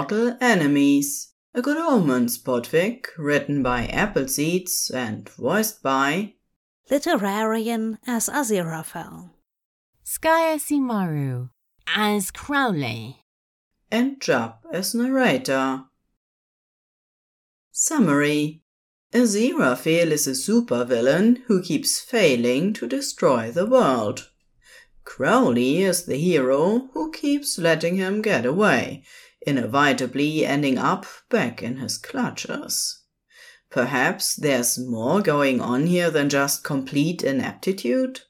Mortal Enemies, a Good Omens podfic written by AppleSeeds and voiced by Literarion as Aziraphale. SkyAsimaru as Crowley. and Djapchan as narrator. Summary Aziraphale is a supervillain who keeps failing to destroy the world. Crowley is the hero who keeps letting him get away, inevitably ending up back in his clutches. Perhaps there's more going on here than just complete ineptitude?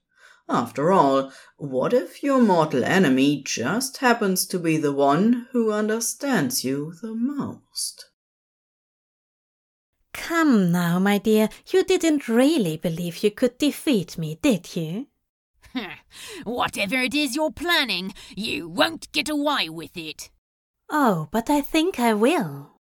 After all, what if your mortal enemy just happens to be the one who understands you the most? Come now, my dear, you didn't really believe you could defeat me, did you? Whatever it is you're planning, you won't get away with it. Oh, but I think I will.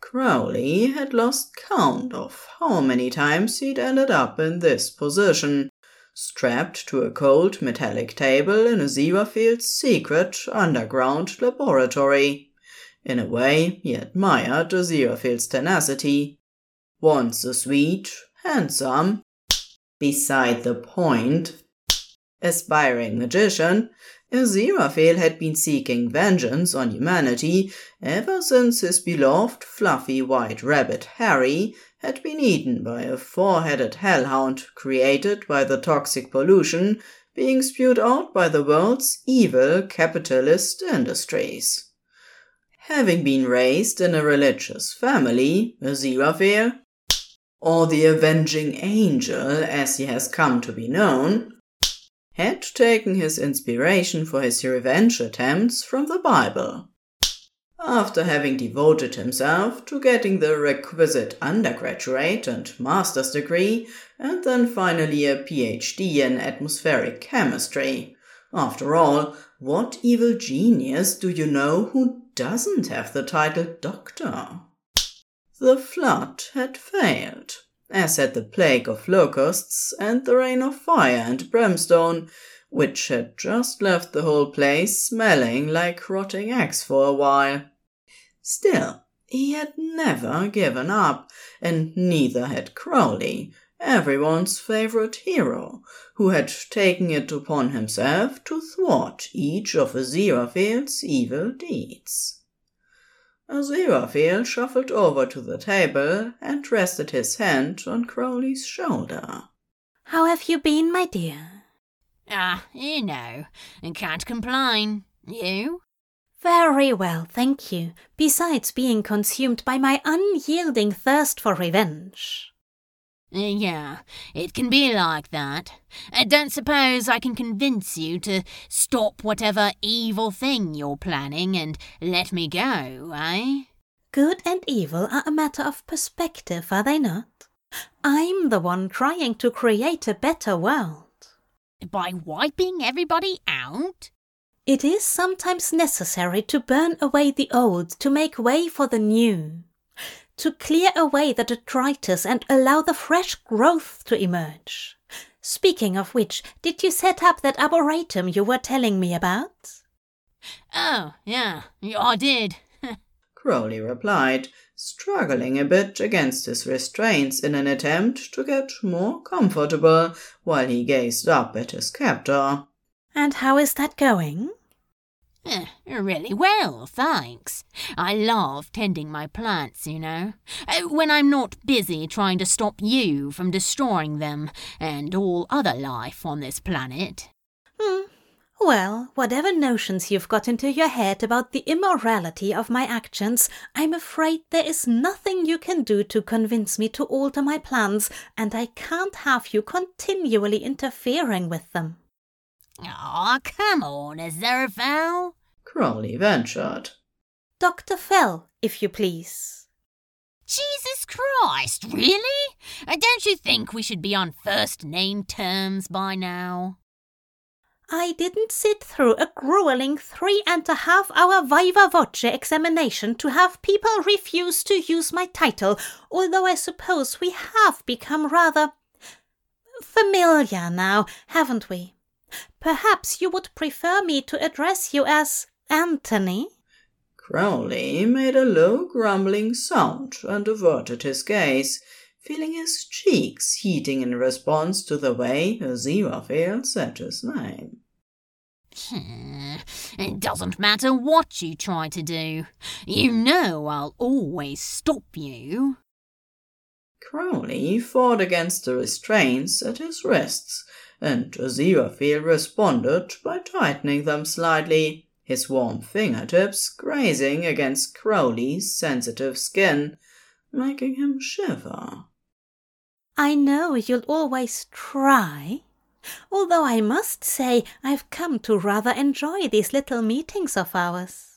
Crowley had lost count of how many times he'd ended up in this position, strapped to a cold metallic table in a Aziraphale's secret underground laboratory. In a way, he admired Aziraphale's tenacity. Once a sweet, handsome, beside the point, aspiring magician, Aziraphale had been seeking vengeance on humanity ever since his beloved fluffy white rabbit Harry had been eaten by a four-headed hellhound created by the toxic pollution being spewed out by the world's evil capitalist industries. Having been raised in a religious family, Aziraphale, or the Avenging Angel as he has come to be known, had taken his inspiration for his revenge attempts from the Bible. After having devoted himself to getting the requisite undergraduate and master's degree, and then finally a PhD in atmospheric chemistry. After all, what evil genius do you know who doesn't have the title Doctor? The flood had failed as had the plague of locusts and the rain of fire and brimstone, which had just left the whole place smelling like rotting eggs for a while. Still, he had never given up, and neither had Crowley, everyone's favorite hero, who had taken it upon himself to thwart each of Aziraphale's evil deeds. Aziraphale shuffled over to the table and rested his hand on Crowley's shoulder. How have you been, my dear? Ah, you know, and can't complain. You? Very well, thank you, besides being consumed by my unyielding thirst for revenge. Yeah, it can be like that. I don't suppose I can convince you to stop whatever evil thing you're planning and let me go, eh? Good and evil are a matter of perspective, are they not? I'm the one trying to create a better world. By wiping everybody out? It is sometimes necessary to burn away the old to make way for the new to clear away the detritus and allow the fresh growth to emerge. Speaking of which, did you set up that arboretum you were telling me about? Oh, yeah, I did. Crowley replied, struggling a bit against his restraints in an attempt to get more comfortable while he gazed up at his captor. And how is that going? Eh, really well, thanks. I love tending my plants, you know. Eh, when I'm not busy trying to stop you from destroying them and all other life on this planet. Hmm. Well, whatever notions you've got into your head about the immorality of my actions, I'm afraid there is nothing you can do to convince me to alter my plans, and I can't have you continually interfering with them. Aw, oh, come on, Is there a Aziraphale. Crowley ventured. Dr. Fell, if you please. Jesus Christ, really? Uh, don't you think we should be on first name terms by now? I didn't sit through a grueling three and a half hour viva voce examination to have people refuse to use my title, although I suppose we have become rather familiar now, haven't we? Perhaps you would prefer me to address you as Anthony? Crowley made a low grumbling sound and averted his gaze, feeling his cheeks heating in response to the way Aziraphale said his name. Hmm, it doesn't matter what you try to do. You know I'll always stop you. Crowley fought against the restraints at his wrists, and Aziraphale responded by tightening them slightly, his warm fingertips grazing against Crowley's sensitive skin, making him shiver. I know you'll always try, although I must say I've come to rather enjoy these little meetings of ours.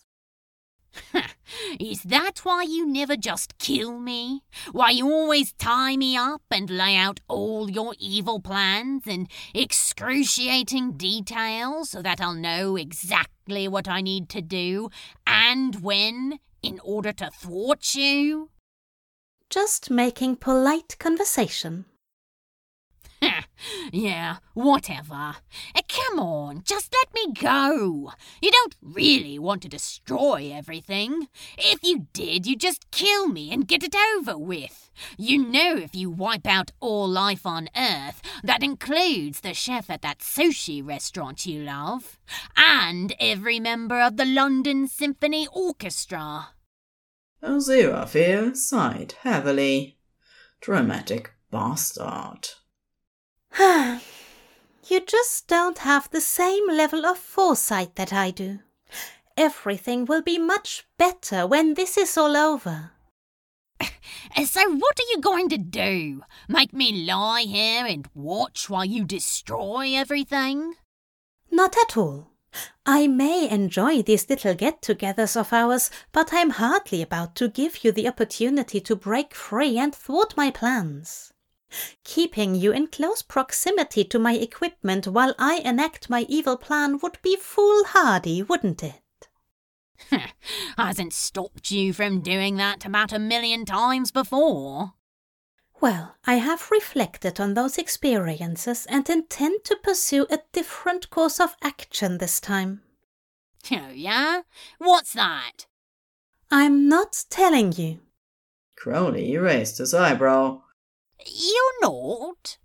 Is that why you never just kill me? Why you always tie me up and lay out all your evil plans in excruciating detail so that I'll know exactly what I need to do and when in order to thwart you? Just making polite conversation. yeah, whatever. Uh, come on, just let me go. You don't really want to destroy everything. If you did, you'd just kill me and get it over with. You know, if you wipe out all life on Earth, that includes the chef at that sushi restaurant you love, and every member of the London Symphony Orchestra. Aziraphale sighed heavily. Dramatic bastard. you just don't have the same level of foresight that I do. Everything will be much better when this is all over. So, what are you going to do? Make me lie here and watch while you destroy everything? Not at all. I may enjoy these little get togethers of ours, but I'm hardly about to give you the opportunity to break free and thwart my plans. Keeping you in close proximity to my equipment while I enact my evil plan would be foolhardy, wouldn't it? Hasn't stopped you from doing that about a million times before. Well, I have reflected on those experiences and intend to pursue a different course of action this time. Oh, yeah? What's that? I'm not telling you. Crowley raised his eyebrow. You're not?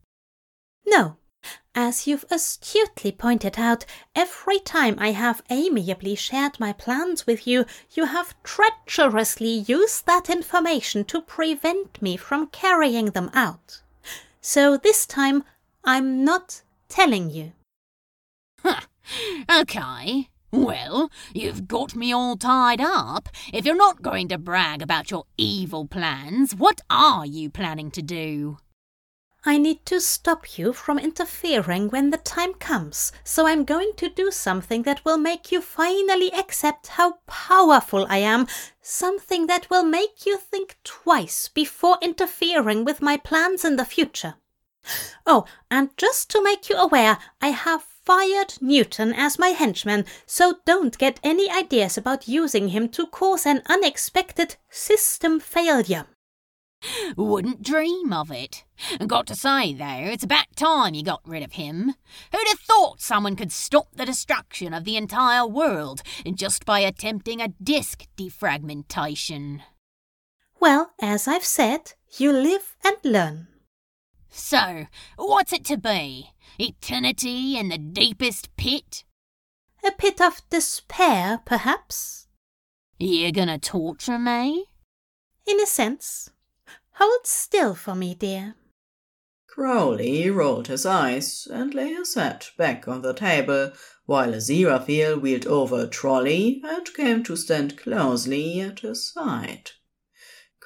No. As you've astutely pointed out, every time I have amiably shared my plans with you, you have treacherously used that information to prevent me from carrying them out. So this time, I'm not telling you. Huh. Okay. Well, you've got me all tied up. If you're not going to brag about your evil plans, what are you planning to do? I need to stop you from interfering when the time comes, so I'm going to do something that will make you finally accept how powerful I am, something that will make you think twice before interfering with my plans in the future. Oh, and just to make you aware, I have fired Newton as my henchman, so don't get any ideas about using him to cause an unexpected system failure. Wouldn't dream of it. Got to say, though, it's about time you got rid of him. Who'd have thought someone could stop the destruction of the entire world just by attempting a disk defragmentation? Well, as I've said, you live and learn. So, what's it to be? Eternity in the deepest pit? A pit of despair, perhaps? You're gonna torture me? In a sense. Hold still for me, dear. Crowley rolled his eyes and lay his head back on the table while Aziraphale wheeled over a trolley and came to stand closely at his side.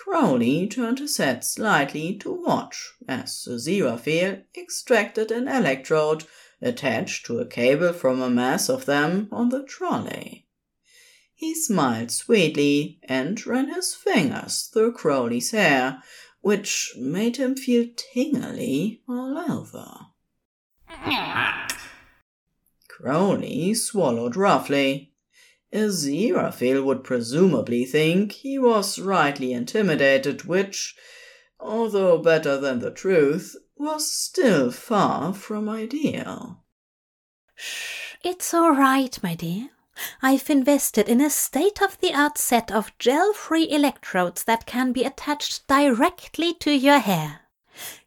Crowley turned his head slightly to watch as the Aziraphale extracted an electrode attached to a cable from a mass of them on the trolley. He smiled sweetly and ran his fingers through Crowley's hair, which made him feel tingly all over. Crowley swallowed roughly. Aziraphale would presumably think he was rightly intimidated, which, although better than the truth, was still far from ideal. Shh, it's all right, my dear. I've invested in a state of the art set of gel free electrodes that can be attached directly to your hair.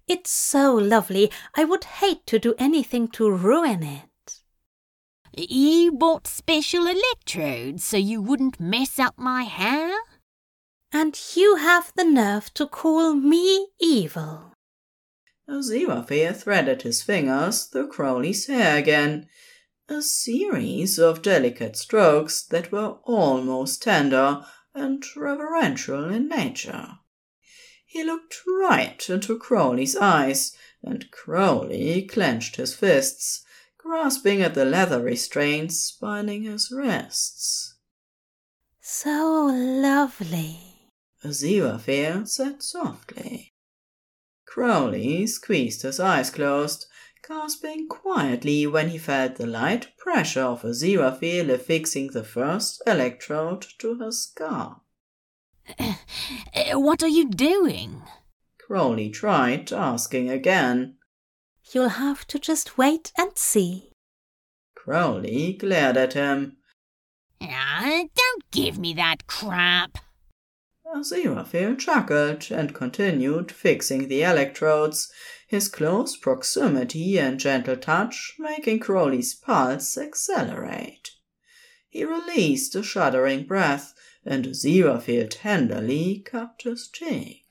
It's so lovely, I would hate to do anything to ruin it. You bought special electrodes so you wouldn't mess up my hair? And you have the nerve to call me evil. Aziraphale threaded his fingers through Crowley's hair again, a series of delicate strokes that were almost tender and reverential in nature. He looked right into Crowley's eyes, and Crowley clenched his fists, grasping at the leather restraints binding his wrists. So lovely, Aziraphale said softly. Crowley squeezed his eyes closed, gasping quietly when he felt the light pressure of Aziraphale affixing the first electrode to his scalp. what are you doing? Crowley tried, asking again. You'll have to just wait and see. Crowley glared at him. Ah, don't give me that crap. Aziraphale chuckled and continued fixing the electrodes, his close proximity and gentle touch making Crowley's pulse accelerate. He released a shuddering breath, and Aziraphale tenderly cupped his cheek.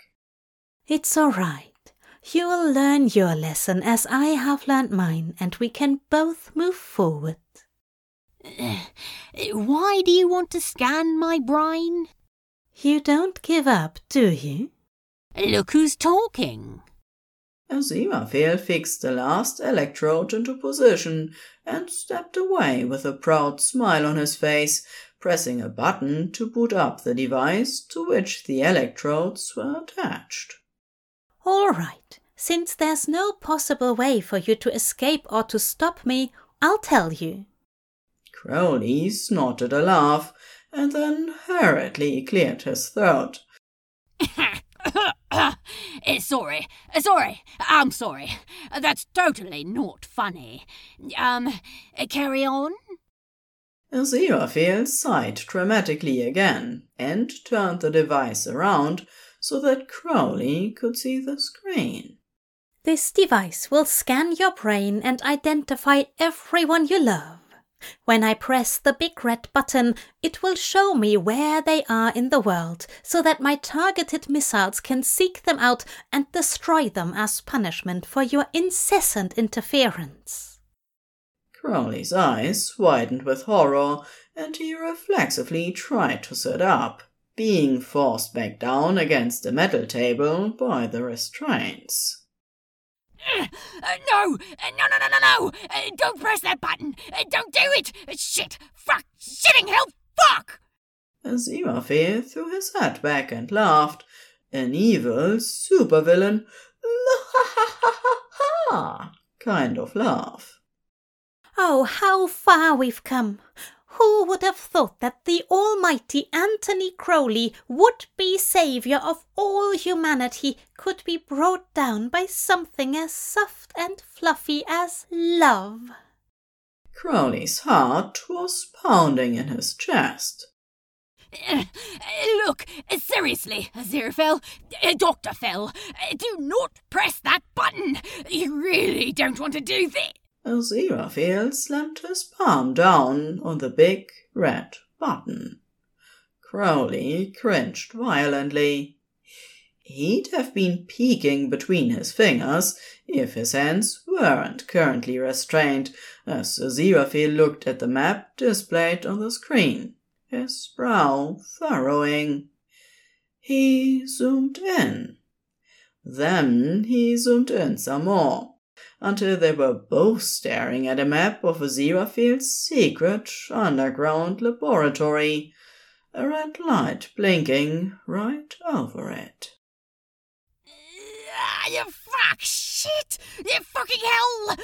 It's all right. You'll learn your lesson as I have learned mine, and we can both move forward. Uh, why do you want to scan my brain? You don't give up, do you? Look who's talking. Aziraphale fixed the last electrode into position and stepped away with a proud smile on his face, pressing a button to boot up the device to which the electrodes were attached. All right. Since there's no possible way for you to escape or to stop me, I'll tell you. Crowley snorted a laugh and then hurriedly cleared his throat. Eh, sorry, eh, sorry, I'm sorry. That's totally not funny. Um, eh, carry on? Aziraphale sighed dramatically again and turned the device around so that Crowley could see the screen. This device will scan your brain and identify everyone you love. When I press the big red button, it will show me where they are in the world so that my targeted missiles can seek them out and destroy them as punishment for your incessant interference. Crowley's eyes widened with horror, and he reflexively tried to sit up, being forced back down against the metal table by the restraints. Uh, no! Uh, no, no, no, no, no! Uh, don't press that button! Uh, don't do it! Uh, shit! Fuck! Shitting hell! Fuck! As Aziraphale threw his head back and laughed. An evil supervillain, ha ha ha ha ha, kind of laugh. Oh, how far we've come! Who would have thought that the almighty Anthony Crowley, would be savior of all humanity, could be brought down by something as soft and fluffy as love? Crowley's heart was pounding in his chest. Uh, look, seriously, Aziraphale, uh, Dr. Fell, uh, do not press that button. You really don't want to do this. Aziraphale slammed his palm down on the big red button. Crowley cringed violently. He'd have been peeking between his fingers if his hands weren't currently restrained as Aziraphale looked at the map displayed on the screen, his brow furrowing. He zoomed in. Then he zoomed in some more until they were both staring at a map of Aziraphale's secret underground laboratory, a red light blinking right over it. Uh, you fuck shit! Yeah, fucking hell!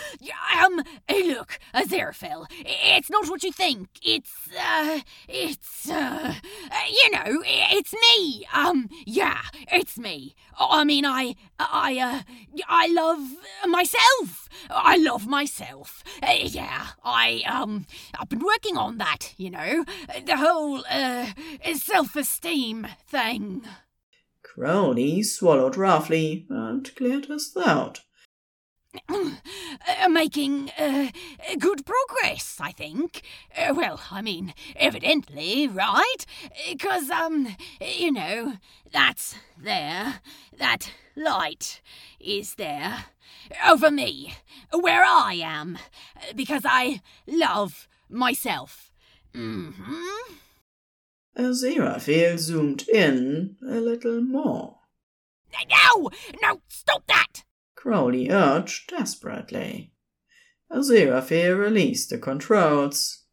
Um, look, Aziraphale, it's not what you think. It's, uh, it's, uh, you know, it's me. Um, yeah, it's me. I mean, I, I, uh, I love myself. I love myself. Uh, yeah, I, um, I've been working on that, you know, the whole, uh, self-esteem thing. Crowley swallowed roughly and cleared his throat. Uh, making uh, good progress, I think. Uh, well, I mean, evidently, right? Because, um, you know, that's there. That light is there. Over me, where I am. Because I love myself. Mm-hmm. Aziraphale zoomed in a little more. No! No, stop that! Crowley urged desperately. Aziraphale released the controls.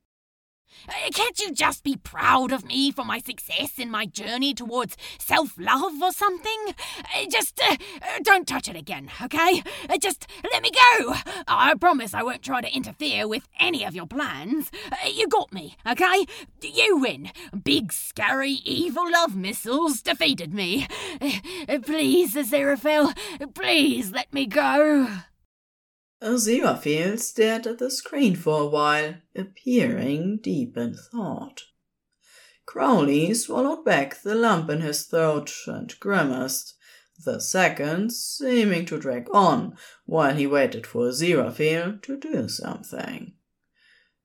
Uh, can't you just be proud of me for my success in my journey towards self love or something? Uh, just uh, don't touch it again, okay? Just let me go. I promise I won't try to interfere with any of your plans. You got me, okay? You win. Big, scary, evil love missiles defeated me. Please, Aziraphale, please let me go. Aziraphale stared at the screen for a while, appearing deep in thought. Crowley swallowed back the lump in his throat and grimaced, the seconds seeming to drag on while he waited for Aziraphale to do something.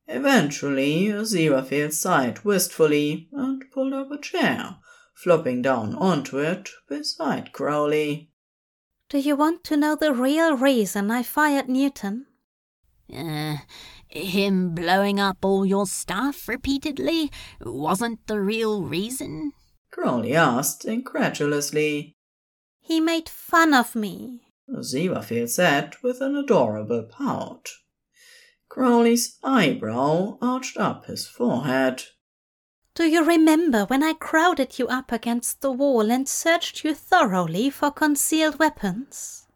Eventually, Aziraphale sighed wistfully and pulled up a chair, flopping down onto it beside Crowley. Do you want to know the real reason I fired Newton? Uh, him blowing up all your stuff repeatedly wasn't the real reason? Crowley asked incredulously. He made fun of me. Aziraphale said with an adorable pout. Crowley's eyebrow arched up his forehead. Do you remember when I crowded you up against the wall and searched you thoroughly for concealed weapons?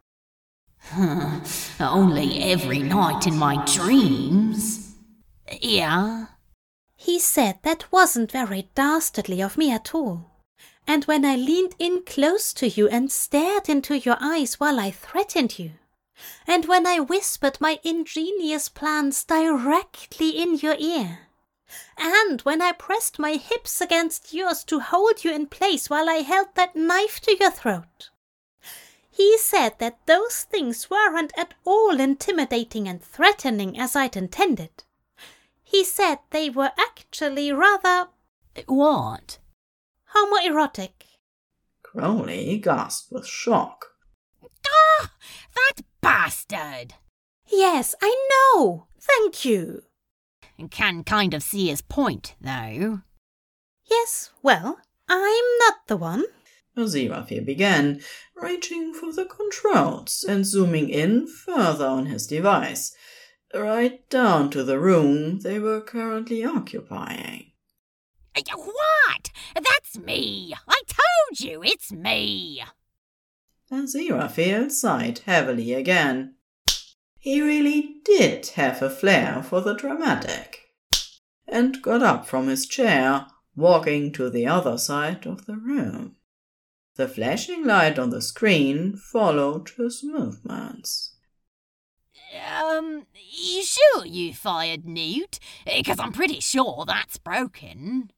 Only every night in my dreams. Yeah. He said that wasn't very dastardly of me at all. And when I leaned in close to you and stared into your eyes while I threatened you, and when I whispered my ingenious plans directly in your ear, and when I pressed my hips against yours to hold you in place while I held that knife to your throat. He said that those things weren't at all intimidating and threatening as I'd intended. He said they were actually rather. What? Homoerotic. Crowley gasped with shock. Ah! That bastard! Yes, I know. Thank you. Can kind of see his point, though. Yes, well, I'm not the one. Aziraphale began, reaching for the controls and zooming in further on his device, right down to the room they were currently occupying. What? That's me! I told you it's me! Aziraphale sighed heavily again. He really did have a flair for the dramatic, and got up from his chair, walking to the other side of the room. The flashing light on the screen followed his movements. Um, you sure you fired Newt? Because I'm pretty sure that's broken.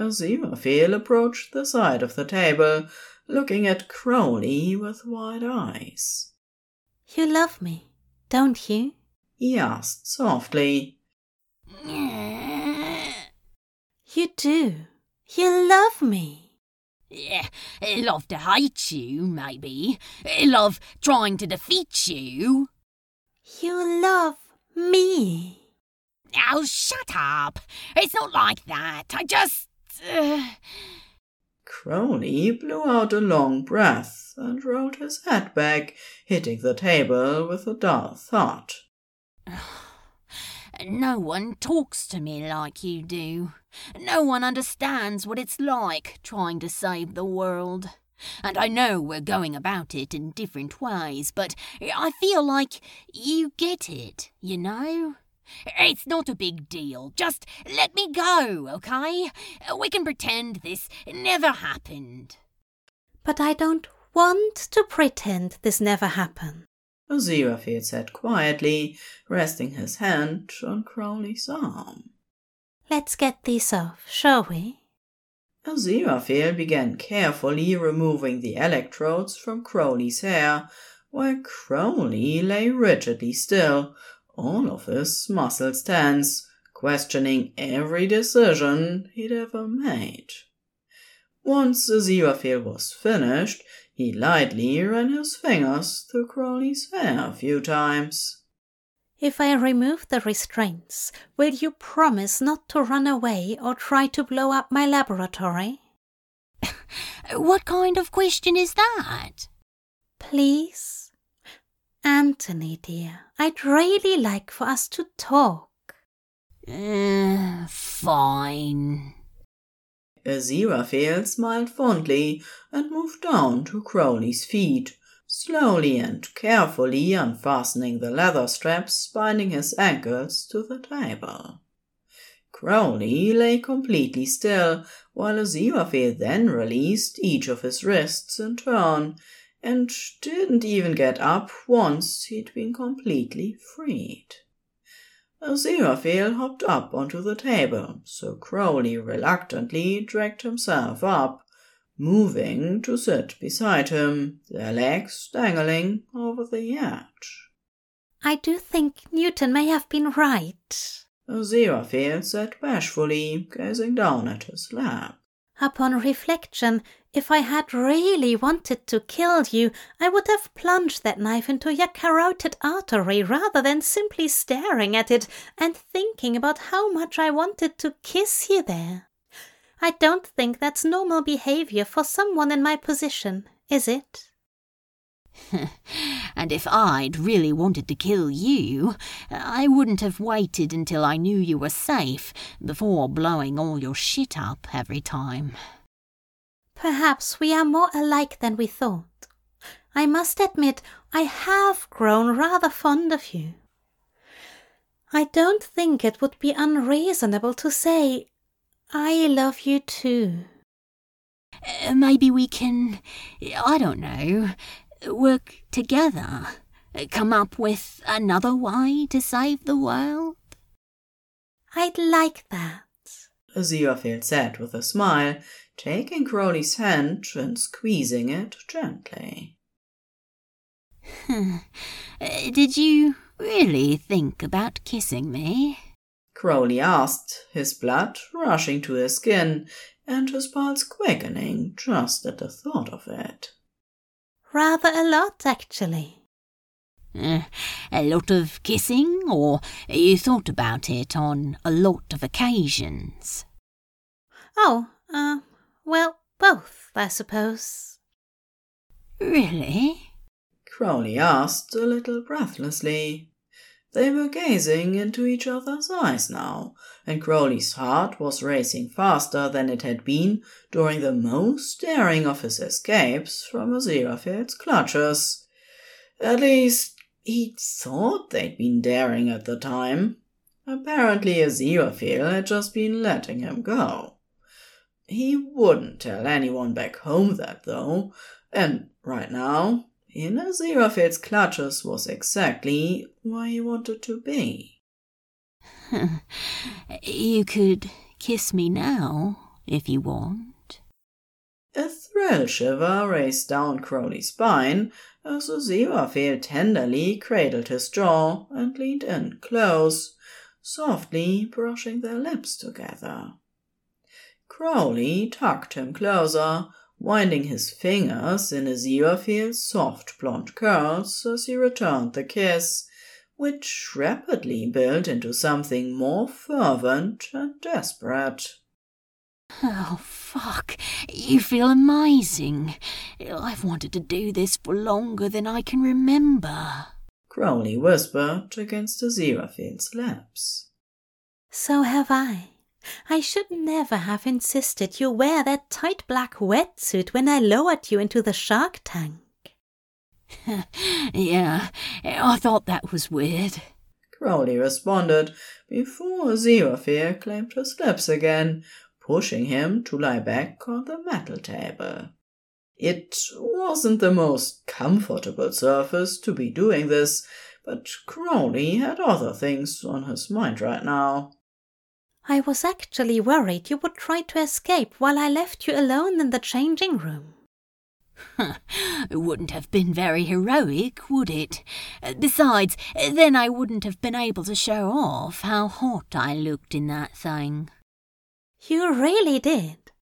Aziraphale approached the side of the table, looking at Crowley with wide eyes. You love me, don't you? he asked softly. You do. You love me. Yeah, love to hate you, maybe. Love trying to defeat you. You love me. Oh, shut up. It's not like that. I just. Uh... Crowley blew out a long breath and rolled his head back, hitting the table with a dull thud. No one talks to me like you do. No one understands what it's like trying to save the world. And I know we're going about it in different ways, but I feel like you get it, you know? It's not a big deal. Just let me go, okay? We can pretend this never happened. But I don't want to pretend this never happened. Aziraphale said quietly, resting his hand on Crowley's arm. Let's get these off, shall we? Aziraphale began carefully removing the electrodes from Crowley's hair, while Crowley lay rigidly still, all of his muscles tense, questioning every decision he'd ever made. Once Aziraphale was finished, he lightly ran his fingers through Crowley's hair a few times. If I remove the restraints, will you promise not to run away or try to blow up my laboratory? what kind of question is that? Please? Anthony, dear, I'd really like for us to talk. Uh, fine. Aziraphale smiled fondly and moved down to Crowley's feet, slowly and carefully unfastening the leather straps binding his ankles to the table. Crowley lay completely still, while Aziraphale then released each of his wrists in turn, and didn't even get up once he'd been completely freed. Aziraphale hopped up onto the table, so Crowley reluctantly dragged himself up, moving to sit beside him, their legs dangling over the edge. I do think Newton may have been right, Aziraphale said bashfully, gazing down at his lap. Upon reflection, if I had really wanted to kill you, I would have plunged that knife into your carotid artery rather than simply staring at it and thinking about how much I wanted to kiss you there. I don't think that's normal behavior for someone in my position, is it? and if I'd really wanted to kill you, I wouldn't have waited until I knew you were safe before blowing all your shit up every time. Perhaps we are more alike than we thought. I must admit, I have grown rather fond of you. I don't think it would be unreasonable to say, I love you too. Uh, maybe we can, I don't know, work together, come up with another way to save the world? I'd like that. Aziraphale said with a smile, taking Crowley's hand and squeezing it gently. Hmm. Uh, did you really think about kissing me? Crowley asked, his blood rushing to his skin and his pulse quickening just at the thought of it. Rather a lot, actually. Uh, a lot of kissing, or you thought about it on a lot of occasions? Oh, uh, well, both, I suppose. Really? Crowley asked a little breathlessly. They were gazing into each other's eyes now, and Crowley's heart was racing faster than it had been during the most daring of his escapes from Aziraphale's clutches. At least, he thought they'd been daring at the time. Apparently, Aziraphale had just been letting him go. He wouldn't tell anyone back home that, though, and right now in Aziraphale's clutches was exactly where he wanted to be. you could kiss me now, if you want. A thrill shiver raced down Crowley's spine as Aziraphale tenderly cradled his jaw and leaned in close, softly brushing their lips together. Crowley tucked him closer, winding his fingers in Aziraphale's soft blonde curls as he returned the kiss, which rapidly built into something more fervent and desperate. Oh, fuck. You feel amazing. I've wanted to do this for longer than I can remember. Crowley whispered against Aziraphale's lips. So have I. I should never have insisted you wear that tight black wetsuit when I lowered you into the shark tank. yeah, I thought that was weird. Crowley responded before Aziraphale claimed his lips again, pushing him to lie back on the metal table. It wasn't the most comfortable surface to be doing this, but Crowley had other things on his mind right now. I was actually worried you would try to escape while I left you alone in the changing room. it wouldn't have been very heroic, would it? Besides, then I wouldn't have been able to show off how hot I looked in that thing. You really did.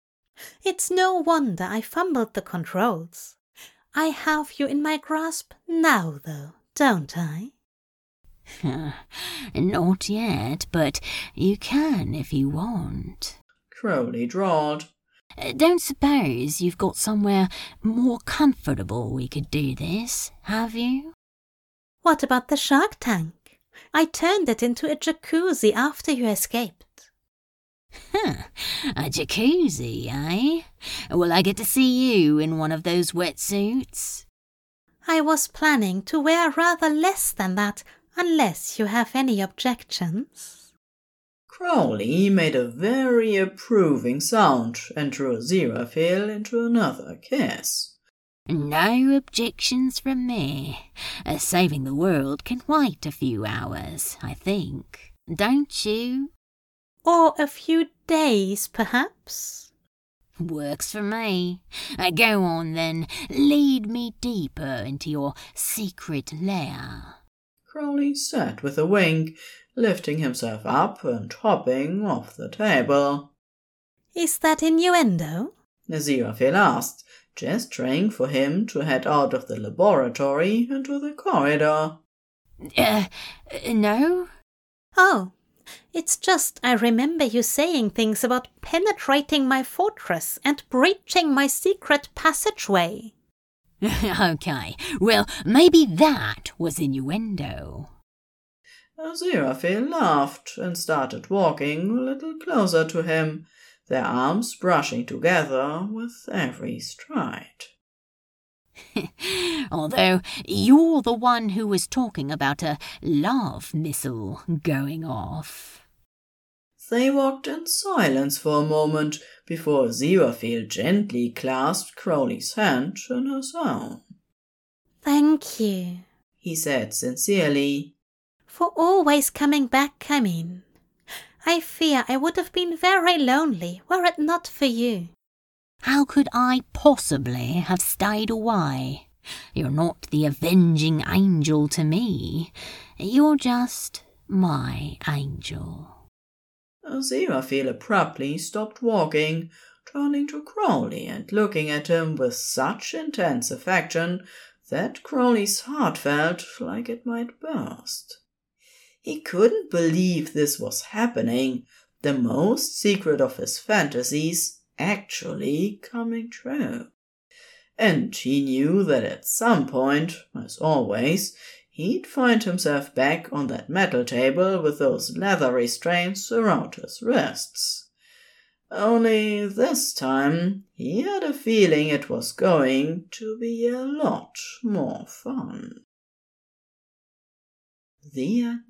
It's no wonder I fumbled the controls. I have you in my grasp now, though, don't I? Not yet, but you can if you want. Crowley drawled. Uh, don't suppose you've got somewhere more comfortable we could do this, have you? What about the shark tank? I turned it into a jacuzzi after you escaped. Huh, a jacuzzi, eh? Will I get to see you in one of those wetsuits? I was planning to wear rather less than that, unless you have any objections. Crowley made a very approving sound and drew Aziraphale into another kiss. No objections from me. Uh, saving the world can wait a few hours, I think. Don't you? Or a few days, perhaps? Works for me. Uh, go on then. Lead me deeper into your secret lair. Crowley said with a wink, lifting himself up and hopping off the table. Is that innuendo? Aziraphale asked, gesturing for him to head out of the laboratory into the corridor. Uh, no? Oh, it's just I remember you saying things about penetrating my fortress and breaching my secret passageway. okay, well, maybe that was innuendo. Oh, Aziraphale laughed and started walking a little closer to him, their arms brushing together with every stride. Although you're the one who was talking about a love missile going off. They walked in silence for a moment before Aziraphale gently clasped Crowley's hand in his own. Thank you, he said sincerely for always coming back, I mean. I fear I would have been very lonely were it not for you. How could I possibly have stayed away? You're not the avenging angel to me. You're just my angel. Aziraphale abruptly stopped walking, turning to Crowley and looking at him with such intense affection that Crowley's heart felt like it might burst. He couldn't believe this was happening, the most secret of his fantasies actually coming true. And he knew that at some point, as always, he'd find himself back on that metal table with those leather restraints around his wrists. Only this time he had a feeling it was going to be a lot more fun. The end.